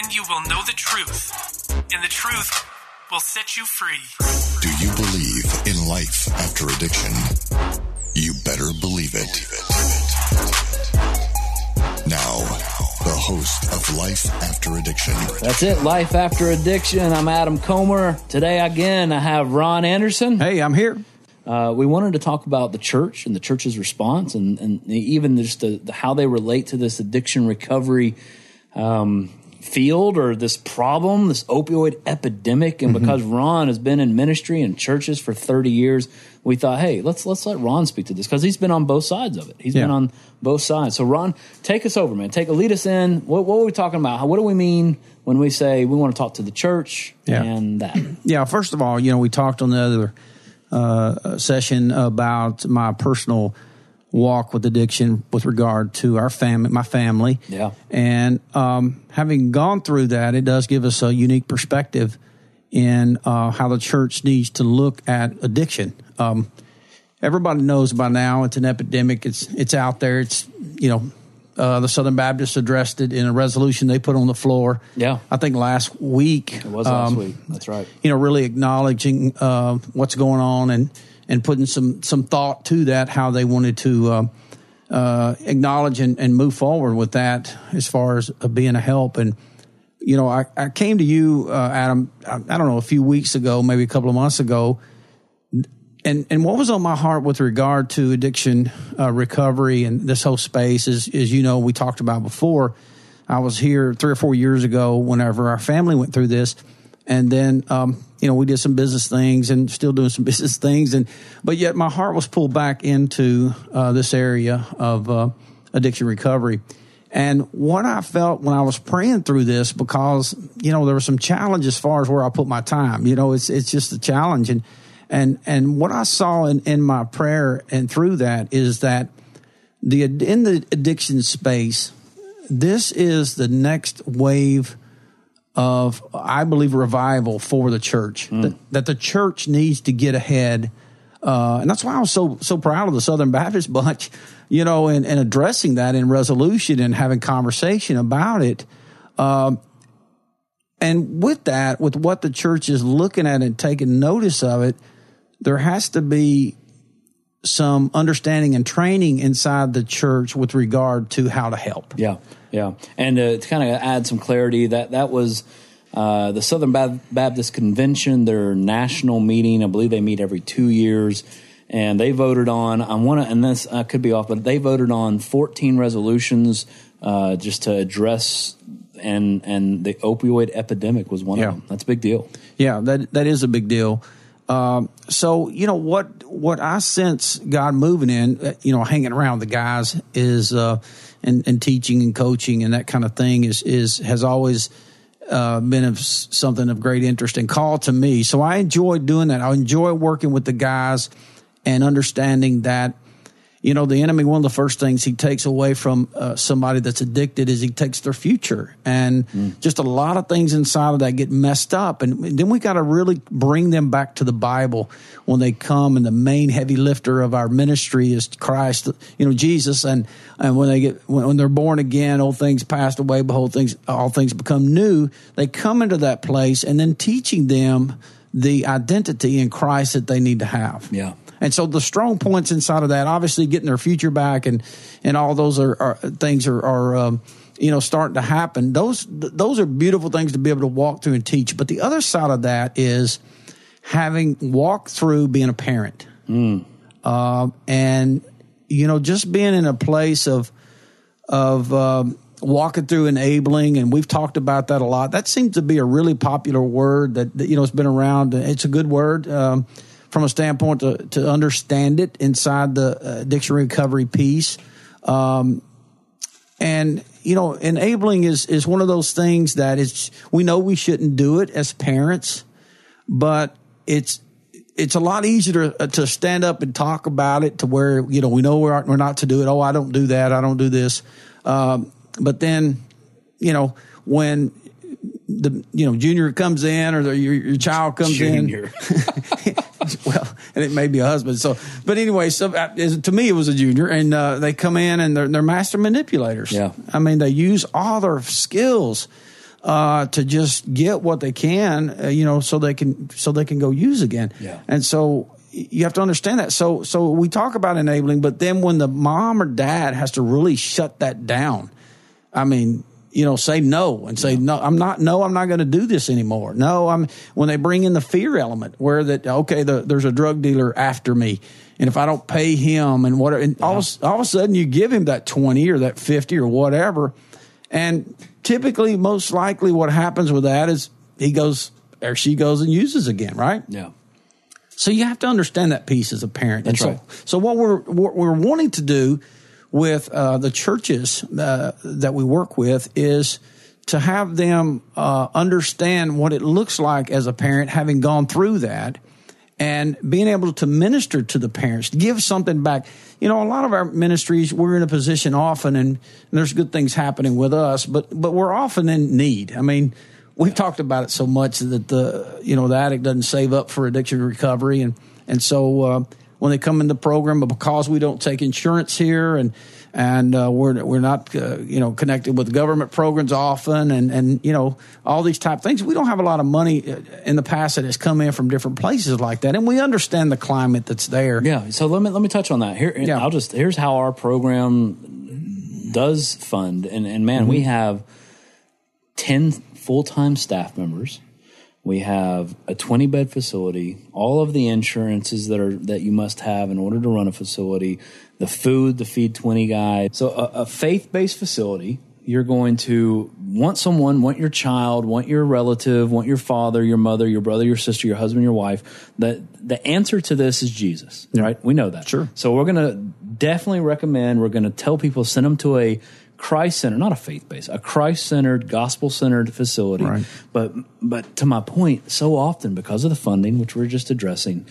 Then you will know the truth, and the truth will set you free. Do you believe in life after addiction? You better believe it. Now, the host of Life After Addiction. That's it, Life After Addiction. I'm Adam Comer. Today, again, I have Ron Anderson. Hey, I'm here. Uh, we wanted to talk about the church and the church's response and, and even just the, the, how they relate to this addiction recovery um, field or this problem, this opioid epidemic. And mm-hmm. because Ron has been in ministry and churches for 30 years, we thought, hey, let's let's let Ron speak to this because he's been on both sides of it. He's yeah. been on both sides. So Ron, take us over, man. Take a lead us in. What, what are we talking about? What do we mean when we say we want to talk to the church yeah. and that? Yeah. First of all, you know, we talked on the other uh, session about my personal walk with addiction with regard to our family, my family. Yeah. And um, having gone through that, it does give us a unique perspective in uh, how the church needs to look at addiction. Um, everybody knows by now it's an epidemic. It's it's out there. It's you know uh, the Southern Baptists addressed it in a resolution they put on the floor. Yeah, I think last week. It was last um, week. That's right. You know, really acknowledging uh, what's going on and and putting some some thought to that, how they wanted to uh, uh, acknowledge and, and, move forward with that as far as uh, being a help. And you know, I, I came to you, uh, Adam. I, I, don't know, a few weeks ago, maybe a couple of months ago. And and what was on my heart with regard to addiction uh, recovery and this whole space is is you know we talked about before. I was here three or four years ago whenever our family went through this, and then um, you know, we did some business things and still doing some business things. And, but yet my heart was pulled back into uh, this area of uh, addiction recovery. And what I felt when I was praying through this, because, you know, there were some challenges as far as where I put my time, you know, it's, it's just a challenge. And, and, and what I saw in, in my prayer and through that is that the, in the addiction space, this is the next wave of, I believe, revival for the church. Mm. That, that, the church needs to get ahead. Uh, and that's why I was so so proud of the Southern Baptist bunch, you know, and, and addressing that in resolution and having conversation about it. Um, and with that, with what the church is looking at and taking notice of it, there has to be some understanding and training inside the church with regard to how to help. Yeah. Yeah, and uh, to kind of add some clarity, that that was uh, the Southern Baptist Convention, their national meeting. I believe they meet every two years, and they voted on. I want to, and this I could be off, but they voted on 14 resolutions uh, just to address and and the opioid epidemic was one yeah. of them. That's a big deal. Yeah, that that is a big deal. Um, so you know what what I sense God moving in, uh, you know, hanging around the guys is uh, and, and teaching and coaching and that kind of thing is is has always uh, been of something of great interest and call to me. So I enjoy doing that. I enjoy working with the guys and understanding that you know, the enemy, one of the first things he takes away from uh, somebody that's addicted is he takes their future. And mm. just a lot of things inside of that get messed up. And then we got to really bring them back to the Bible when they come. And the main heavy lifter of our ministry is Christ, you know, Jesus. And, and when they get, when, when they're born again, old things passed away, behold, things, all things become new. They come into that place and then teaching them the identity in Christ that they need to have. Yeah. And so the strong points inside of that, obviously getting their future back and, and all those are, are things are, are um, you know, starting to happen. Those, those are beautiful things to be able to walk through and teach. But the other side of that is having walked through being a parent. Mm. Uh, and, you know, just being in a place of, of, um, walking through enabling and we've talked about that a lot that seems to be a really popular word that, that you know it's been around it's a good word um, from a standpoint to, to understand it inside the uh, addiction recovery piece. Um, and you know, enabling is is one of those things that is we know we shouldn't do it as parents, but it's it's a lot easier to, uh, to stand up and talk about it to where you know we know we're we're not to do it. Oh, I don't do that. I don't do this. Um, but then, you know, when the you know junior comes in or the, your, your child comes junior. in well and it may be a husband so but anyway so uh, to me it was a junior and uh, they come in and they're, they're master manipulators yeah i mean they use all their skills uh, to just get what they can, uh, you know, so they can so they can go use again. Yeah. And so you have to understand that. So so we talk about enabling, but then when the mom or dad has to really shut that down, I mean, you know, say no and say no. I'm not. No, I'm not going to do this anymore. No, I'm. When they bring in the fear element, where that okay, the, there's a drug dealer after me, and if I don't pay him and whatever, and all, of, all of a sudden you give him that twenty or that fifty or whatever, and typically, most likely, what happens with that is he goes or she goes and uses again, right? Yeah. So you have to understand that piece as a parent. That's and so, right. So what we're what we're wanting to do with uh, the churches uh, that we work with is to have them uh, understand what it looks like as a parent, having gone through that, and being able to minister to the parents, give something back. You know, a lot of our ministries, we're in a position often, and, and there's good things happening with us, but but we're often in need. I mean, we've talked about it so much that the you know the addict doesn't save up for addiction recovery, and and so uh, when they come in the program, but because we don't take insurance here, and and uh, we're we're not uh, you know connected with government programs often, and and you know all these type of things, we don't have a lot of money uh, in the past that has come in from different places like that, and we understand the climate that's there. Yeah. So let me let me touch on that. Here, Yeah. I'll just here's how our program does fund, and and man, Mm-hmm. we have ten full time staff members. We have a twenty bed facility. All of the insurances that are that you must have in order to run a facility. The food, the feed twenty guide. So a, a faith based facility. You're going to want someone, want your child, want your relative, want your father, your mother, your brother, your sister, your husband, your wife. The the answer to this is Jesus, right? We know that. Sure. So we're going to definitely recommend, we're going to tell people, send them to a Christ centered, not a faith based, a Christ centered, gospel centered facility. Right. But, but to my point, so often because of the funding, which we're just addressing,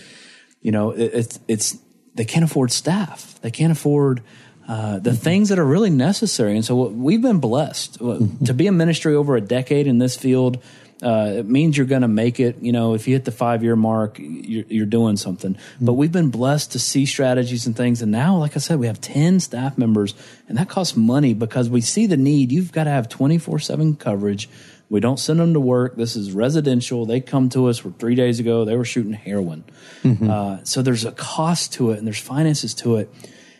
you know, it, it's, it's, they can't afford staff. They can't afford, uh, the mm-hmm. things that are really necessary. And so what- we've been blessed uh, mm-hmm. to be a ministry over a decade in this field. Uh, it means you're going to make it. You know, if you hit the five year mark, you're, you're doing something. But we've been blessed to see strategies and things. And now, like I said, we have 10 staff members, and that costs money because we see the need. You've got to have 24 7 coverage. We don't send them to work. This is residential. They come to us for three days ago. They were shooting heroin. Uh, so there's a cost to it and there's finances to it.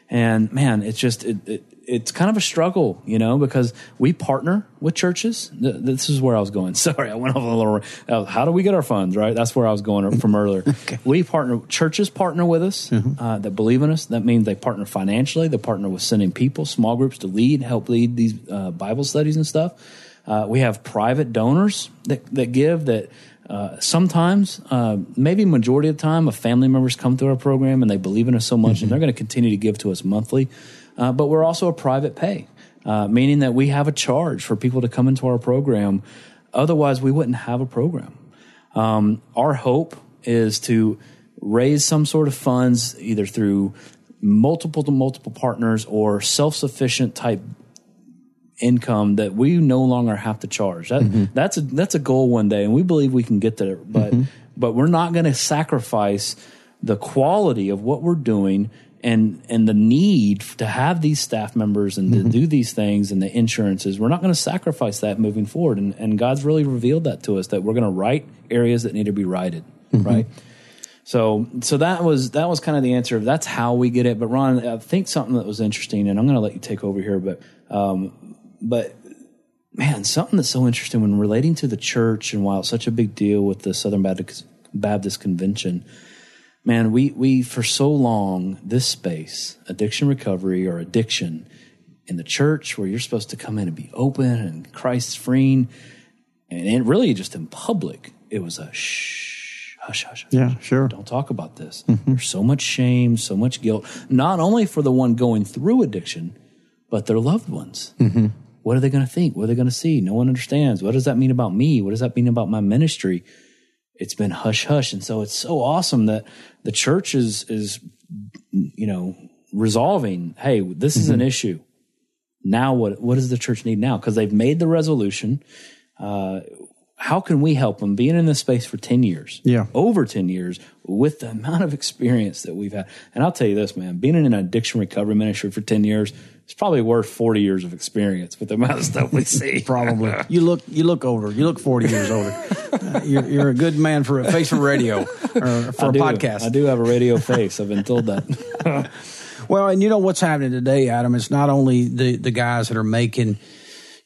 And man, it's just, it, it, it's kind of a struggle, you know, because we partner with churches. This is where I was going. Sorry, I went off a little. Uh, how do we get our funds? Right, that's where I was going from earlier. We partner. Churches partner with us uh, that believe in us. That means they partner financially. They partner with sending people, small groups to lead, help lead these uh, Bible studies and stuff. Uh, we have private donors that that give that. Uh, sometimes, uh, maybe majority of the time, a family members come through our program and they believe in us so much, and they're going to continue to give to us monthly. Uh, but we're also a private pay, uh, meaning that we have a charge for people to come into our program. Otherwise, we wouldn't have a program. Um, our hope is to raise some sort of funds either through multiple to multiple partners or self sufficient type income that we no longer have to charge. That mm-hmm. that's a that's a goal one day, and we believe we can get there. But mm-hmm. but we're not going to sacrifice the quality of what we're doing and and the need to have these staff members and to mm-hmm. do these things and the insurances. We're not going to sacrifice that moving forward. And and God's really revealed that to us that we're going to right areas that need to be righted. Right. So, so that was that was kind of the answer. That's how we get it. But Ron, I think something that was interesting, and I'm going to let you take over here. But, um, but man, something that's so interesting when relating to the church, and while it's such a big deal with the Southern Baptist Baptist Convention, man, we we for so long this space, addiction recovery or addiction, in the church where you're supposed to come in and be open and Christ's freeing, and it really just in public, it was a shh, hush, hush, hush. Yeah, sure. Don't talk about this. Mm-hmm. There's so much shame, so much guilt, not only for the one going through addiction, but their loved ones. Mm-hmm. What are they going to think? What are they going to see? No one understands. What does that mean about me? What does that mean about my ministry? It's been hush hush, and so it's so awesome that the church is is you know resolving. Hey, this is an issue. Now, what what does the church need now? Because they've made the resolution. Uh, how can we help them being in this space for 10 years Yeah. over 10 years with the amount of experience that we've had and i'll tell you this man being in an addiction recovery ministry for 10 years it's probably worth 40 years of experience with the amount of stuff we see. Probably. You look you look older. You look forty years older. Uh, you're, you're a good man for a face for radio or for I a do. podcast. I do have a radio face. I've been told that. Well, and you know what's happening today, Adam? It's not only the the guys that are making,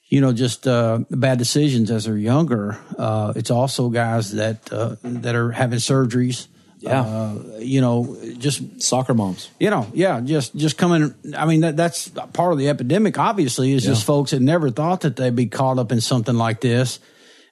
you know, just uh, bad decisions as they're younger. Uh, it's also guys that uh, that are having surgeries. Yeah. Uh, you know, just Soccer moms. you know, yeah, just just coming. I mean, that, that's part of the epidemic. Obviously, is just folks that never thought that they'd be caught up in something like this,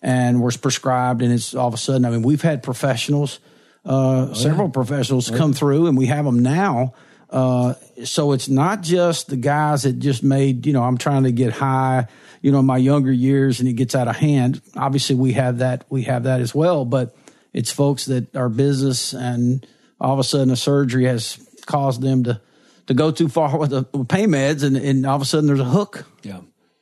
and was prescribed, and it's all of a sudden. I mean, we've had professionals, uh, several professionals come through, and we have them now. Uh, so it's not just the guys that just made. You know, I'm trying to get high. You know, my younger years, and it gets out of hand. Obviously, we have that. We have that as well, but it's folks that are business and all of a sudden a surgery has caused them to to go too far with the with pain meds and, and all of a sudden there's a hook Yeah.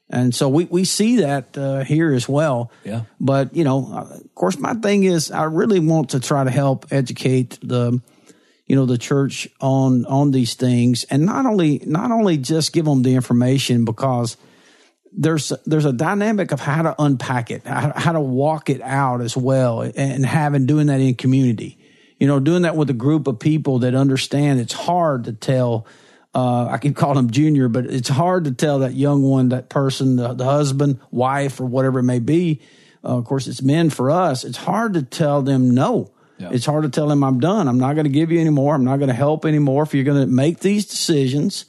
and so we, we see that uh, here as well Yeah. but you know uh, of course my thing is i really want to try to help educate the you know the church on on these things and not only not only just give them the information because there's there's a dynamic of how to unpack it, how, how to walk it out as well, and having doing that in community. You know, doing that with a group of people that understand. It's hard to tell. Uh, I can call them junior, but it's hard to tell that young one, that person, the, the husband, wife, or whatever it may be. Uh, of course, it's men for us. It's hard to tell them no. Yeah. It's hard to tell them I'm done. I'm not going to give you any more. I'm not going to help anymore. If you're going to make these decisions,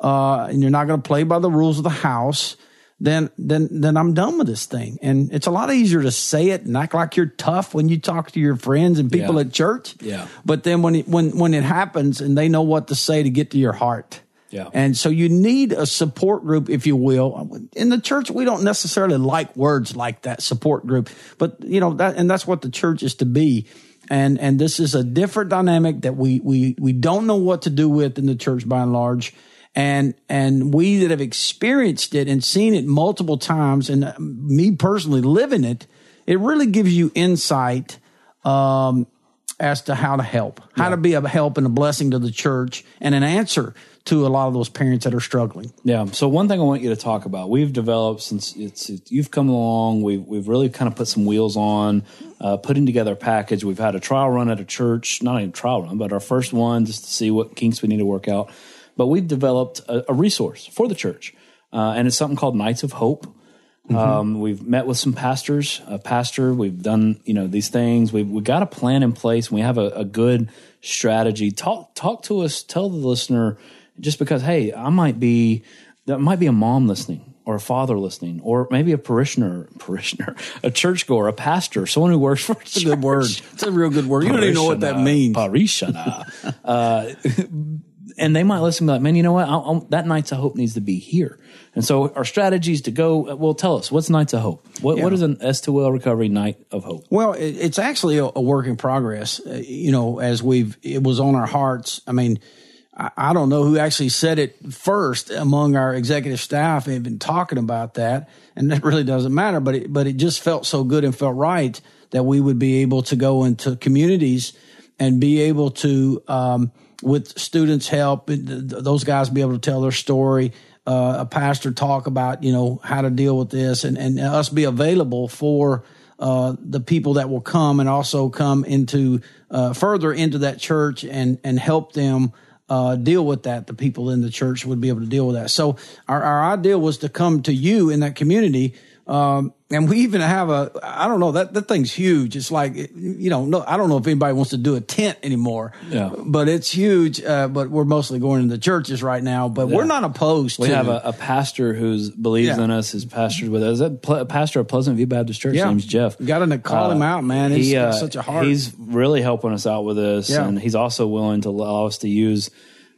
uh, and you're not going to play by the rules of the house, then then then I'm done with this thing. And it's a lot easier to say it and act like you're tough when you talk to your friends and people Yeah. at church. Yeah. But then when it, when when it happens and they know what to say to get to your heart. Yeah. And so you need a support group, if you will. In the church, we don't necessarily like words like that support group, but you know that, and that's what the church is to be. And and this is a different dynamic that we we we don't know what to do with in the church by and large. And and we that have experienced it and seen it multiple times, and uh, me personally living it, it really gives you insight um, as to how to help, how to be a help and a blessing to the church, and an answer to a lot of those parents that are struggling. Yeah. So one thing I want you to talk about, we've developed since it's, it's you've come along. We've we've really kind of put some wheels on, uh, putting together a package. We've had a trial run at a church, not even a trial run, but our first one just to see what kinks we need to work out. But we've developed a, a resource for the church, uh, and it's something called Nights of Hope. Um, we've met with some pastors, a pastor. We've done, you know, these things. We've we got a plan in place. We have a, a good strategy. Talk talk to us. Tell the listener just because, hey, I might be there might be a mom listening or a father listening or maybe a parishioner, parishioner, a churchgoer, a pastor, someone who works for a It's a good word. It's a real good word. You don't even know what that means. Parishioner. uh, and they might listen and be like, man, you know what? I'll, I'll, that Nights of Hope needs to be here. And so our strategies to go, well, tell us, what's Nights of Hope? What, what Yeah. is an S2L recovery night of hope? Well, it, it's actually a, a work in progress. Uh, you know, as we've, it was on our hearts. I mean, I, I don't know who actually said it first among our executive staff. and been talking about that, and that really doesn't matter. But it, but it just felt so good and felt right that we would be able to go into communities and be able to, um, with students' help, th- th- those guys be able to tell their story. Uh, a pastor talk about you know how to deal with this, and and us be available for uh, the people that will come and also come into uh, further into that church and and help them uh, deal with that. The people in the church would be able to deal with that. So our, our idea was to come to you in that community. Um, and we even have a, I don't know, that, that thing's huge. It's like, you know, no, I don't know if anybody wants to do a tent anymore, Yeah. but it's huge. Uh, but we're mostly going to the churches right now, but we're not opposed We to have a, a pastor who's believes Yeah. in us, is pastored with us. Is that pl- a pastor of Pleasant View Baptist Church? His name's Jeff. Got to call him Uh, out, man. He's he, uh, such a heart. He's really helping us out with this, Yeah. and he's also willing to allow us to use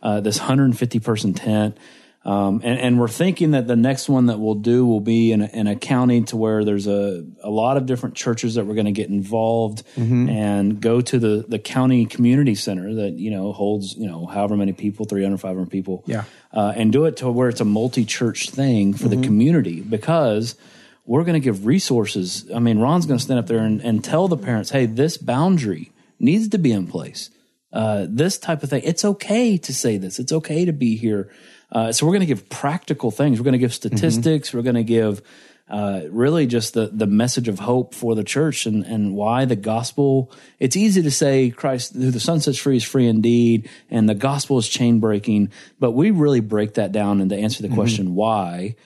uh, this 150 person tent. Um, and, and we're thinking that the next one that we'll do will be in a, in a county to where there's a, a lot of different churches that we're going to get involved Mm-hmm. and go to the, the county community center that, you know, holds, you know, however many people, 300, 500 people. Yeah. Uh, and do it to where it's a multi church thing for Mm-hmm. the community because we're going to give resources. I mean, Ron's going to stand up there and, and tell the parents, hey, this boundary needs to be in place. Uh, this type of thing. It's okay to say this. It's okay to be here. Uh, so we're going to give practical things. We're going to give statistics. We're going to give uh, really just the the message of hope for the church and and why the gospel. It's easy to say Christ, who the Son sets free is free indeed, and the gospel is chain breaking. But we really break that down and to answer the question why.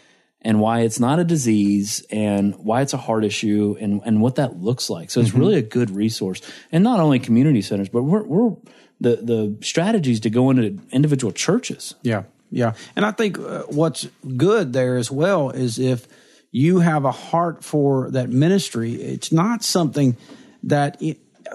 And why it's not a disease, and why it's a heart issue, and, and what that looks like. So it's really a good resource, and not only community centers, but we're, we're the the strategies to go into individual churches. Yeah, yeah. And I think uh, what's good there as well is if you have a heart for that ministry, it's not something that.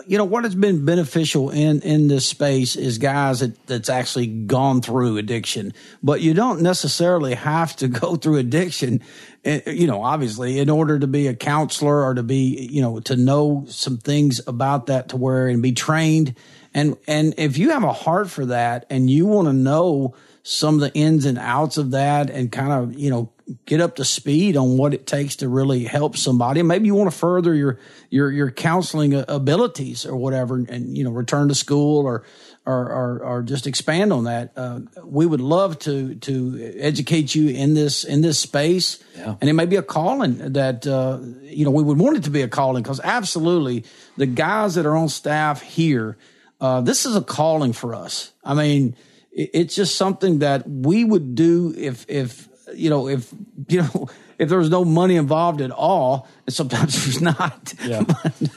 You know what has been beneficial in in this space is guys that, that's actually gone through addiction but you don't necessarily have to go through addiction eh, you know obviously in order to be a counselor or to be you know to know some things about that to where and be trained and and if you have a heart for that and you want to know some of the ins and outs of that and kind of you know get up to speed on what it takes to really help somebody. Maybe you want to further your your your counseling abilities or whatever, and you know return to school or or or, or just expand on that. Uh, we would love to to educate you in this in this space, Yeah. and it may be a calling that uh, you know we would want it to be a calling because absolutely the guys that are on staff here, uh, this is a calling for us. I mean. It- It's just something that we would do if, if you know, if you know, if there was no money involved at all, and sometimes there's not. Yeah.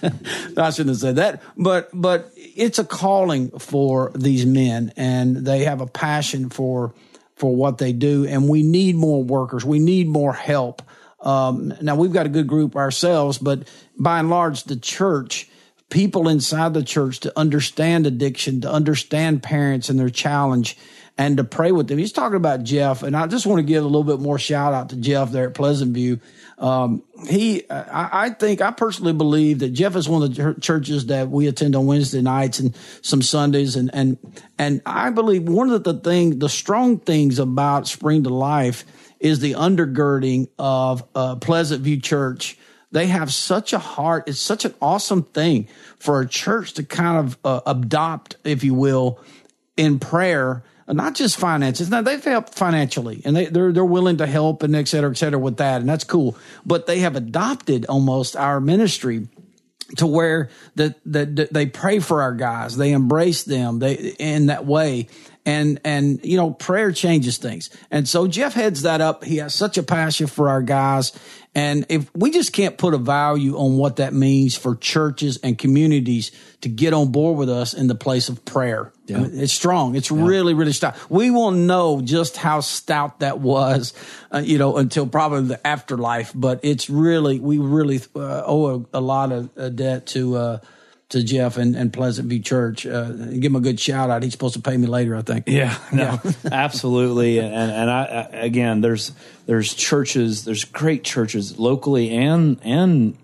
I shouldn't have said that, but but it's a calling for these men, and they have a passion for for what they do, and we need more workers. We need more help. Um, now we've got a good group ourselves, but by and large, the church people inside the church to understand addiction, to understand parents and their challenge, and to pray with them. He's talking about Jeff, and I just want to give a little bit more shout out to Jeff there at Pleasant View. Um, he, I, I think, I personally believe that Jeff is one of the chur- churches that we attend on Wednesday nights and some Sundays, and and and I believe one of the thing, the strong things about Spring to Life is the undergirding of uh, Pleasant View Church they have such a heart. It's such an awesome thing for a church to kind of uh, adopt, if you will, in prayer, not just finances. Now they've helped financially and they, they're, they're willing to help and et cetera, et cetera with that. And that's cool. But they have adopted almost our ministry to where that that that they pray for our guys, they embrace them, they in that way, and and you know prayer changes things, and so Jeff heads that up. He has such a passion for our guys, and if we just can't put a value on what that means for churches and communities to get on board with us in the place of prayer, I mean, it's strong. It's really really stout. We won't know just how stout that was, uh, you know, until probably the afterlife. But it's really we really uh, owe a, a lot of uh, debt to uh, to Jeff and, and Pleasant View Church. Uh, give him a good shout out. He's supposed to pay me later, I think. Yeah, no, absolutely. And and I, I again, there's there's churches, there's great churches locally and and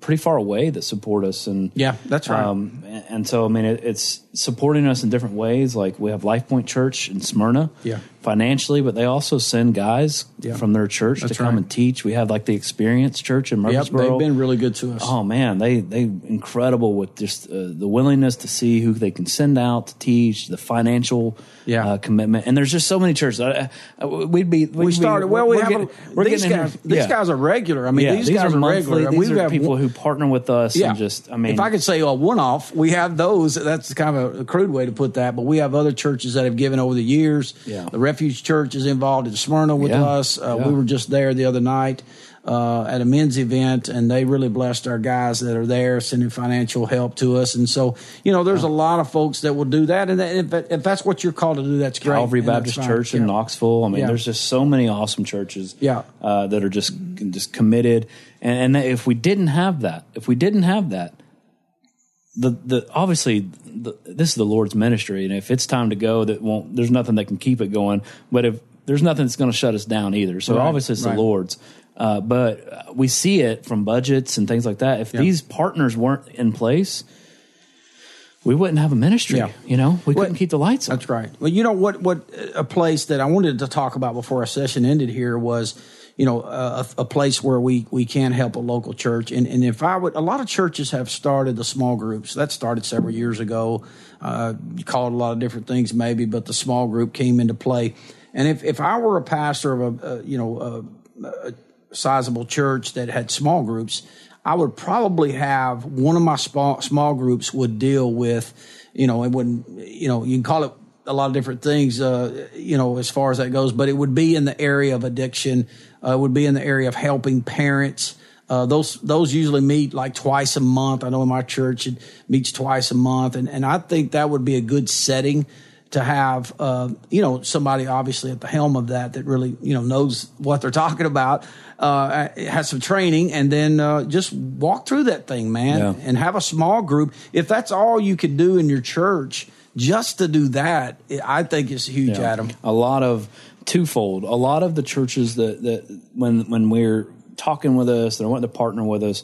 pretty far away that support us. And Yeah, that's right. Um, and, so I mean, it, it's supporting us in different ways. Like we have Life Point Church in Smyrna, Yeah. financially, but they also send guys Yeah. from their church That's to come right. and teach. We have like the Experience Church in Yep, Murfreesboro. they've been really good to us. Oh man, they they incredible with just uh, the willingness to see who they can send out to teach, the financial Yeah. uh, commitment, and there's just so many churches. I, I, we'd be we'd we be- started well. We we're have getting- a, we're these guys. here- These yeah. guys are regular. I mean, yeah, these, guys are, monthly. regular. These we've are got people who partner with us and just I mean, if I could say a one-off, we have those. That's kind of a crude way to put that, but we have other churches that have given over the years. Yeah. The Refuge Church is involved in Smyrna with Yeah. us. Uh, Yeah. We were just there the other night uh, at a men's event, and they really blessed our guys that are there, sending financial help to us. And so, you know, there's a lot of folks that will do that, and if, if that's what you're called to do, that's great. Calvary Baptist. Church in Knoxville. I mean, Yeah. there's just so many awesome churches, Yeah. uh, that are just just committed. And, and if we didn't have that, if we didn't have that, the the obviously the, this is the Lord's ministry, and if it's time to go, that won't. There's nothing that can keep it going. But if there's nothing that's going to shut us down either, so Right, obviously it's right. the Lord's. Uh, but uh, we see it from budgets and things like that. If these partners weren't in place, we wouldn't have a ministry. Yeah. You know, we Well, couldn't keep the lights on. That's right. Well, you know what? What a place that I wanted to talk about before our session ended here was, you know, a, a place where we we can help a local church. And and if I would, a lot of churches have started the small groups. That started several years ago. Uh, you call it a lot of different things, maybe, but the small group came into play. And if, if I were a pastor of a, a you know a, a sizable church that had small groups, I would probably have one of my small small groups would deal with, you know, it wouldn't, you know, you can call it a lot of different things, uh, you know, as far as that goes, but it would be in the area of addiction. Uh, would be in the area of helping parents. Uh, those those usually meet like twice a month. I know in my church it meets twice a month, and and I think that would be a good setting to have uh, you know somebody obviously at the helm of that that really you know knows what they're talking about uh, has some training and then uh, just walk through that thing man Yeah. and have a small group if that's all you could do in your church just to do that i think is huge Yeah. adam A lot of twofold. A lot of the churches that that when when we're talking with us, they're wanting to partner with us.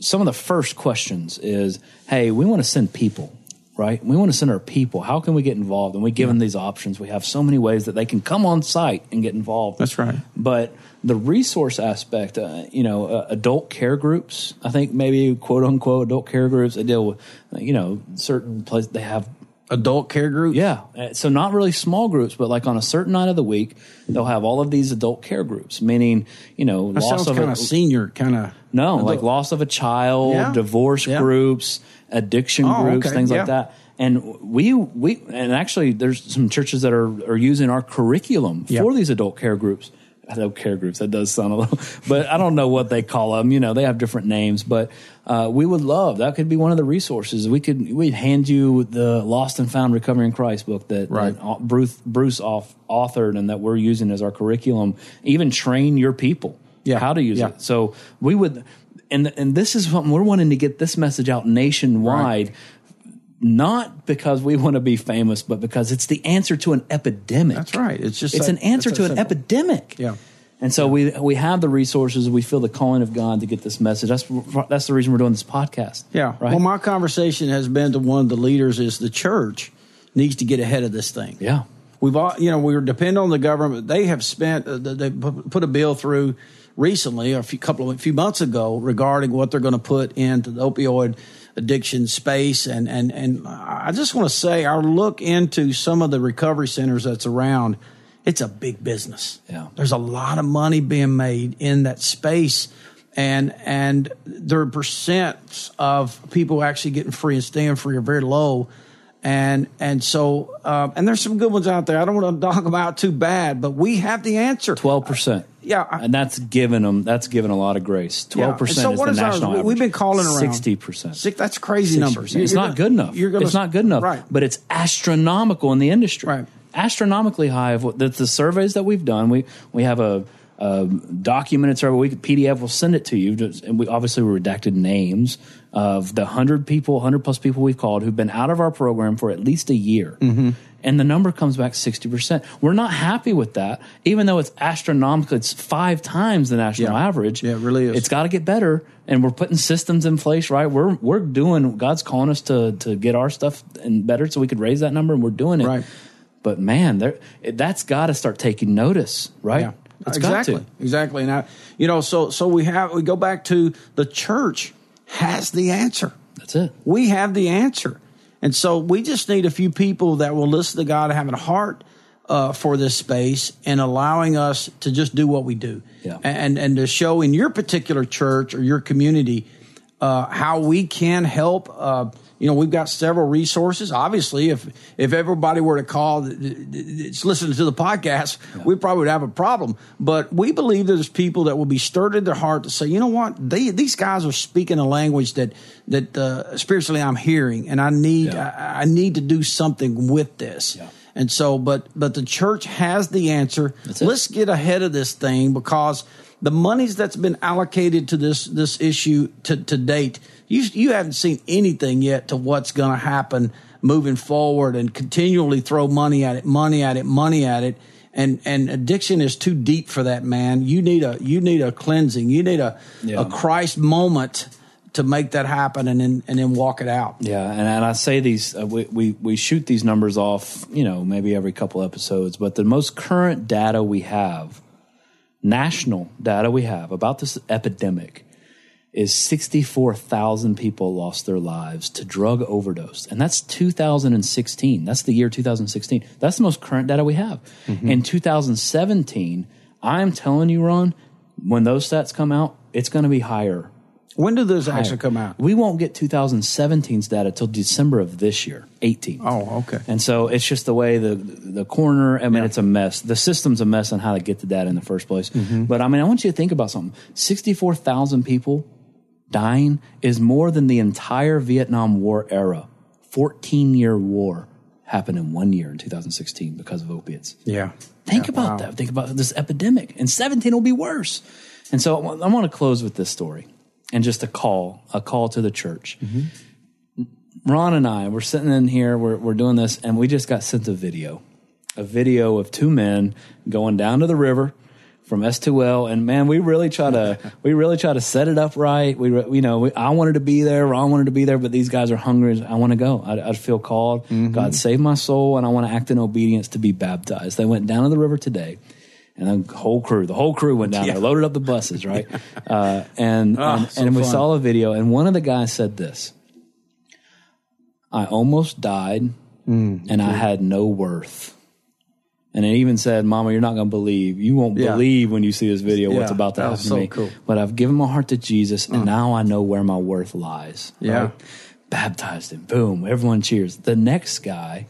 Some of the first questions is, "Hey, we want to send people." Right, we want to send our people. How can we get involved? And we give them these options. We have so many ways that they can come on site and get involved. That's right. But the resource aspect, uh, you know, uh, adult care groups. I think maybe quote unquote adult care groups. They deal with, you know, certain places. They have adult care group yeah. Uh, So not really small groups, but like on a certain night of the week, they'll have all of these adult care groups, meaning, you know, that loss of kind a, of senior kind of no, like loss of a child, Yeah. divorce Yeah. groups, addiction Oh, groups, okay. things Yeah. like that. And we we and actually there's some churches that are are using our curriculum Yeah. for these adult care groups. Adult care groups. That does sound a little, but I don't know what they call them. You know, they have different names. But uh, we would love that. Could be one of the resources. We could we'd hand you the Lost and Found Recovery in Christ book that, Right. that Bruce Bruce off, authored and that we're using as our curriculum. Even train your people Yeah. how to use Yeah. it. So we would, and and this is what we're wanting to get this message out nationwide. Not because we want to be famous, but because it's the answer to an epidemic. That's right. It's just it's that- an answer to an epidemic. Yeah. And so we we have the resources. We feel the calling of God to get this message. That's that's the reason we're doing this podcast. Yeah. Right. Well, my conversation has been to one of the leaders is the church needs to get ahead of this thing. yeah. We've all, you know, we depend on the government. They have spent, uh, they pu- put a bill through recently, a few couple of a few months ago, regarding what they're going to put into the opioid addiction space. And and and I just want to say, our look into some of the recovery centers that's around, it's a big business. Yeah. there's a lot of money being made in that space. And and their percents of people actually getting free and staying free are very low and and so um, and there's some good ones out there. I don't want to talk about too bad, but we have the answer. Twelve percent. Yeah, I- and that's given them. That's given a lot of grace. Yeah. Twelve percent so is what the is national average. We've been calling around sixty percent. That's crazy numbers. 60%. It's You're not gonna- good enough. You're gonna, it's not good enough. right? But it's astronomical in the industry. Right. Astronomically high. Of what the, the surveys that we've done, we we have a, a documented survey. We could PDF. We'll send it to you. Just, and we obviously we redacted names of the hundred people, hundred plus people we've called who've been out of our program for at least a year. Mm-hmm. And the number comes back 60%. We're not happy with that, even though it's astronomical. It's five times the national Yeah. average. Yeah, it really is. It's got to get better and we're putting systems in place right we're we're doing god's calling us to to get our stuff and better so we could raise that number and we're doing it Right. But man there that's got to start taking notice right Yeah, it's exactly, got to exactly. And I, you know, so so we have we go back to the church has the answer. that's it We have the answer. And so we just need a few people that will listen to God and having a heart uh, for this space and allowing us to just do what we do. Yeah. And, and to show in your particular church or your community uh, how we can help. Uh, you know, we've got several resources. Obviously, if if everybody were to call, th- listening to the podcast, we probably would have a problem. But we believe there's people that will be stirred in their heart to say, you know what, they, these guys are speaking a language that that uh, spiritually I'm hearing, and I need Yeah. I, I need to do something with this. Yeah. And so, but but the church has the answer. Let's get ahead of this thing because the monies that's been allocated to this this issue to, to date, you you haven't seen anything yet to what's going to happen moving forward, and continually throw money at it, money at it, money at it. And and addiction is too deep for that, man. You need a you need a cleansing. You need a Yeah. a Christ moment to make that happen, and then and then walk it out. Yeah, and, and I say these, uh, we, we, we shoot these numbers off, you know, maybe every couple episodes, but the most current data we have, national data we have about this epidemic, is 64,000 people lost their lives to drug overdose. And that's 2016. That's the year 2016. That's the most current data we have. Mm-hmm. In 2017, I'm telling you, Ron, when those stats come out, it's going to be higher. When do those actually come out? We won't get 2017's data till December of this year, 18. Oh, okay. And so it's just the way the the coroner. I mean, it's a mess. The system's a mess on how to get the data in the first place. Mm-hmm. But I mean, I want you to think about something. Sixty four thousand people dying is more than the entire Vietnam War era. Fourteen year war happened in one year in 2016 because of opiates. Yeah. Think Yeah, about wow. that. Think about this epidemic. And 17 will be worse. And so I want to close with this story and just a call, a call to the church. Ron and I, we're sitting in here, we're, we're doing this, and we just got sent a video. A video of two men going down to the river from S2L. And man, we really try to, we really try to set it up right. We, you know, we, I wanted to be there, Ron wanted to be there, but these guys are hungry. I want to go. I, I feel called. Mm-hmm. God save my soul, and I want to act in obedience to be baptized. They went down to the river today. And the whole crew, the whole crew went down there, loaded up the buses, right? Uh, and Ah, and, so and we saw a video, and one of the guys said this: "I almost died, Mm, and I had no worth." And it even said, "Mama, you're not going to believe. You won't Yeah. believe when you see this video what's about to happen to so me." cool. Mm. But I've given my heart to Jesus, and now I know where my worth lies. Yeah. right? baptized him. Boom! Everyone cheers. The next guy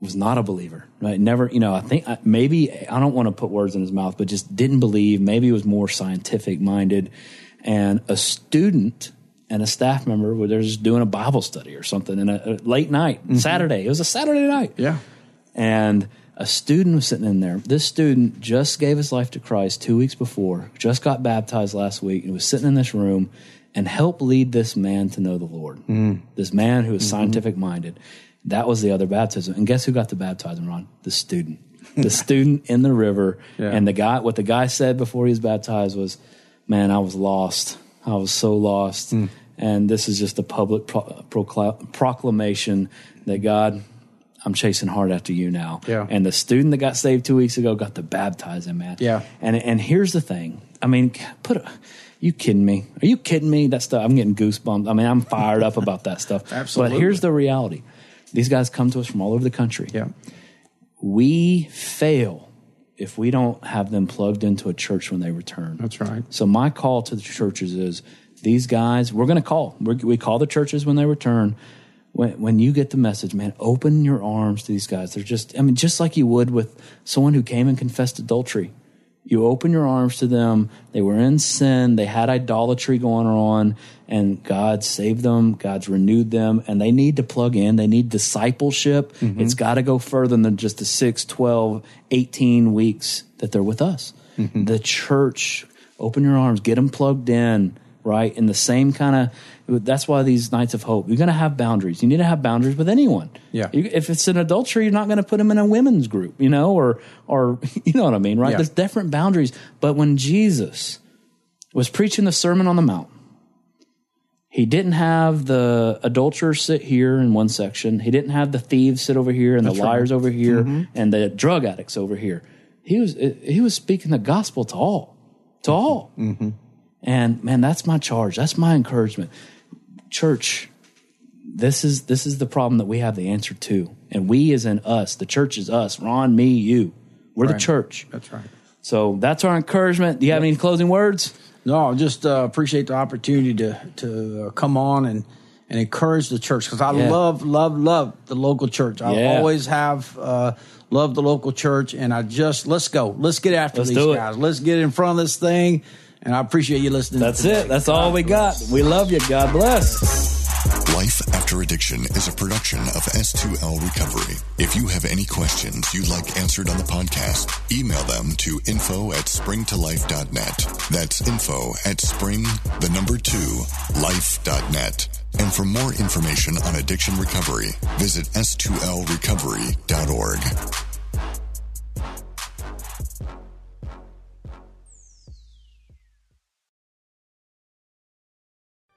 was not a believer, right? Never, you know, I think I- maybe, I don't want to put words in his mouth, but just didn't believe. Maybe he was more scientific minded. And a student and a staff member were they're just doing a Bible study or something in a, a late night, mm-hmm. Saturday. It was a Saturday night. Yeah. And a student was sitting in there. This student just gave his life to Christ two weeks before, just got baptized last week, and was sitting in this room and helped lead this man to know the Lord. Mm. This man who is mm-hmm. scientific minded. That was the other baptism. And guess who got the baptism, Ron? The student. The student in the river. Yeah. And the guy, what the guy said before he was baptized was, Man, I was lost. I was so lost. Hmm. And this is just a public pro- procla- proclamation that God, I'm chasing hard after you now. Yeah. And the student that got saved two weeks ago got the baptizing, man. Yeah. And and here's the thing. I mean, put a, you kidding me? Are you kidding me? That stuff. I'm getting goosebumps. I mean, I'm fired up about that stuff. Absolutely. But here's the reality. These guys come to us from all over the country. Yeah. We fail if we don't have them plugged into a church when they return. That's right. So my call to the churches is these guys. We're going to call. We're, we call the churches when they return. When, when you get the message, man, open your arms to these guys. They're just. I mean, just like you would with someone who came and confessed adultery. You open your arms to them. They were in sin. They had idolatry going on, and God saved them. God's renewed them, and they need to plug in. They need discipleship. Mm-hmm. It's got to go further than just the 6, 12, 18 weeks that they're with us. Mm-hmm. The church, open your arms, get them plugged in, right? In the same kind of, that's why these nights of hope, you're going to have boundaries. You need to have boundaries with anyone. Yeah. You- if it's an adultery, you're not going to put them in a women's group, you know, or, or, you know what I mean, right? Yeah. There's different boundaries. But when Jesus was preaching the Sermon on the Mount, he didn't have the adulterers sit here in one section. He didn't have the thieves sit over here and the liars over here mm-hmm. and the drug addicts over here. He was he was speaking the gospel to all, to all. Mm-hmm. And man, that's my charge. That's my encouragement. Church, this is this is the problem that we have the answer to. And we is in us. The church is us. Ron, me, you. We're the church. That's right. So that's our encouragement. Do you have any closing words? No, just uh, appreciate the opportunity to to uh, come on and and encourage the church because I Yeah. love love love the local church. I Yeah. always have uh, loved the local church, and I just let's go, let's get after Let's these guys. Let's get in front of this thing, and I appreciate you listening. That's today. it. That's all we got. We love you. God bless. Life After Addiction is a production of S2L Recovery. If you have any questions you'd like answered on the podcast, email them to info at springtolife.net. That's info at spring, the number two, life.net. And for more information on addiction recovery, visit s2lrecovery.org.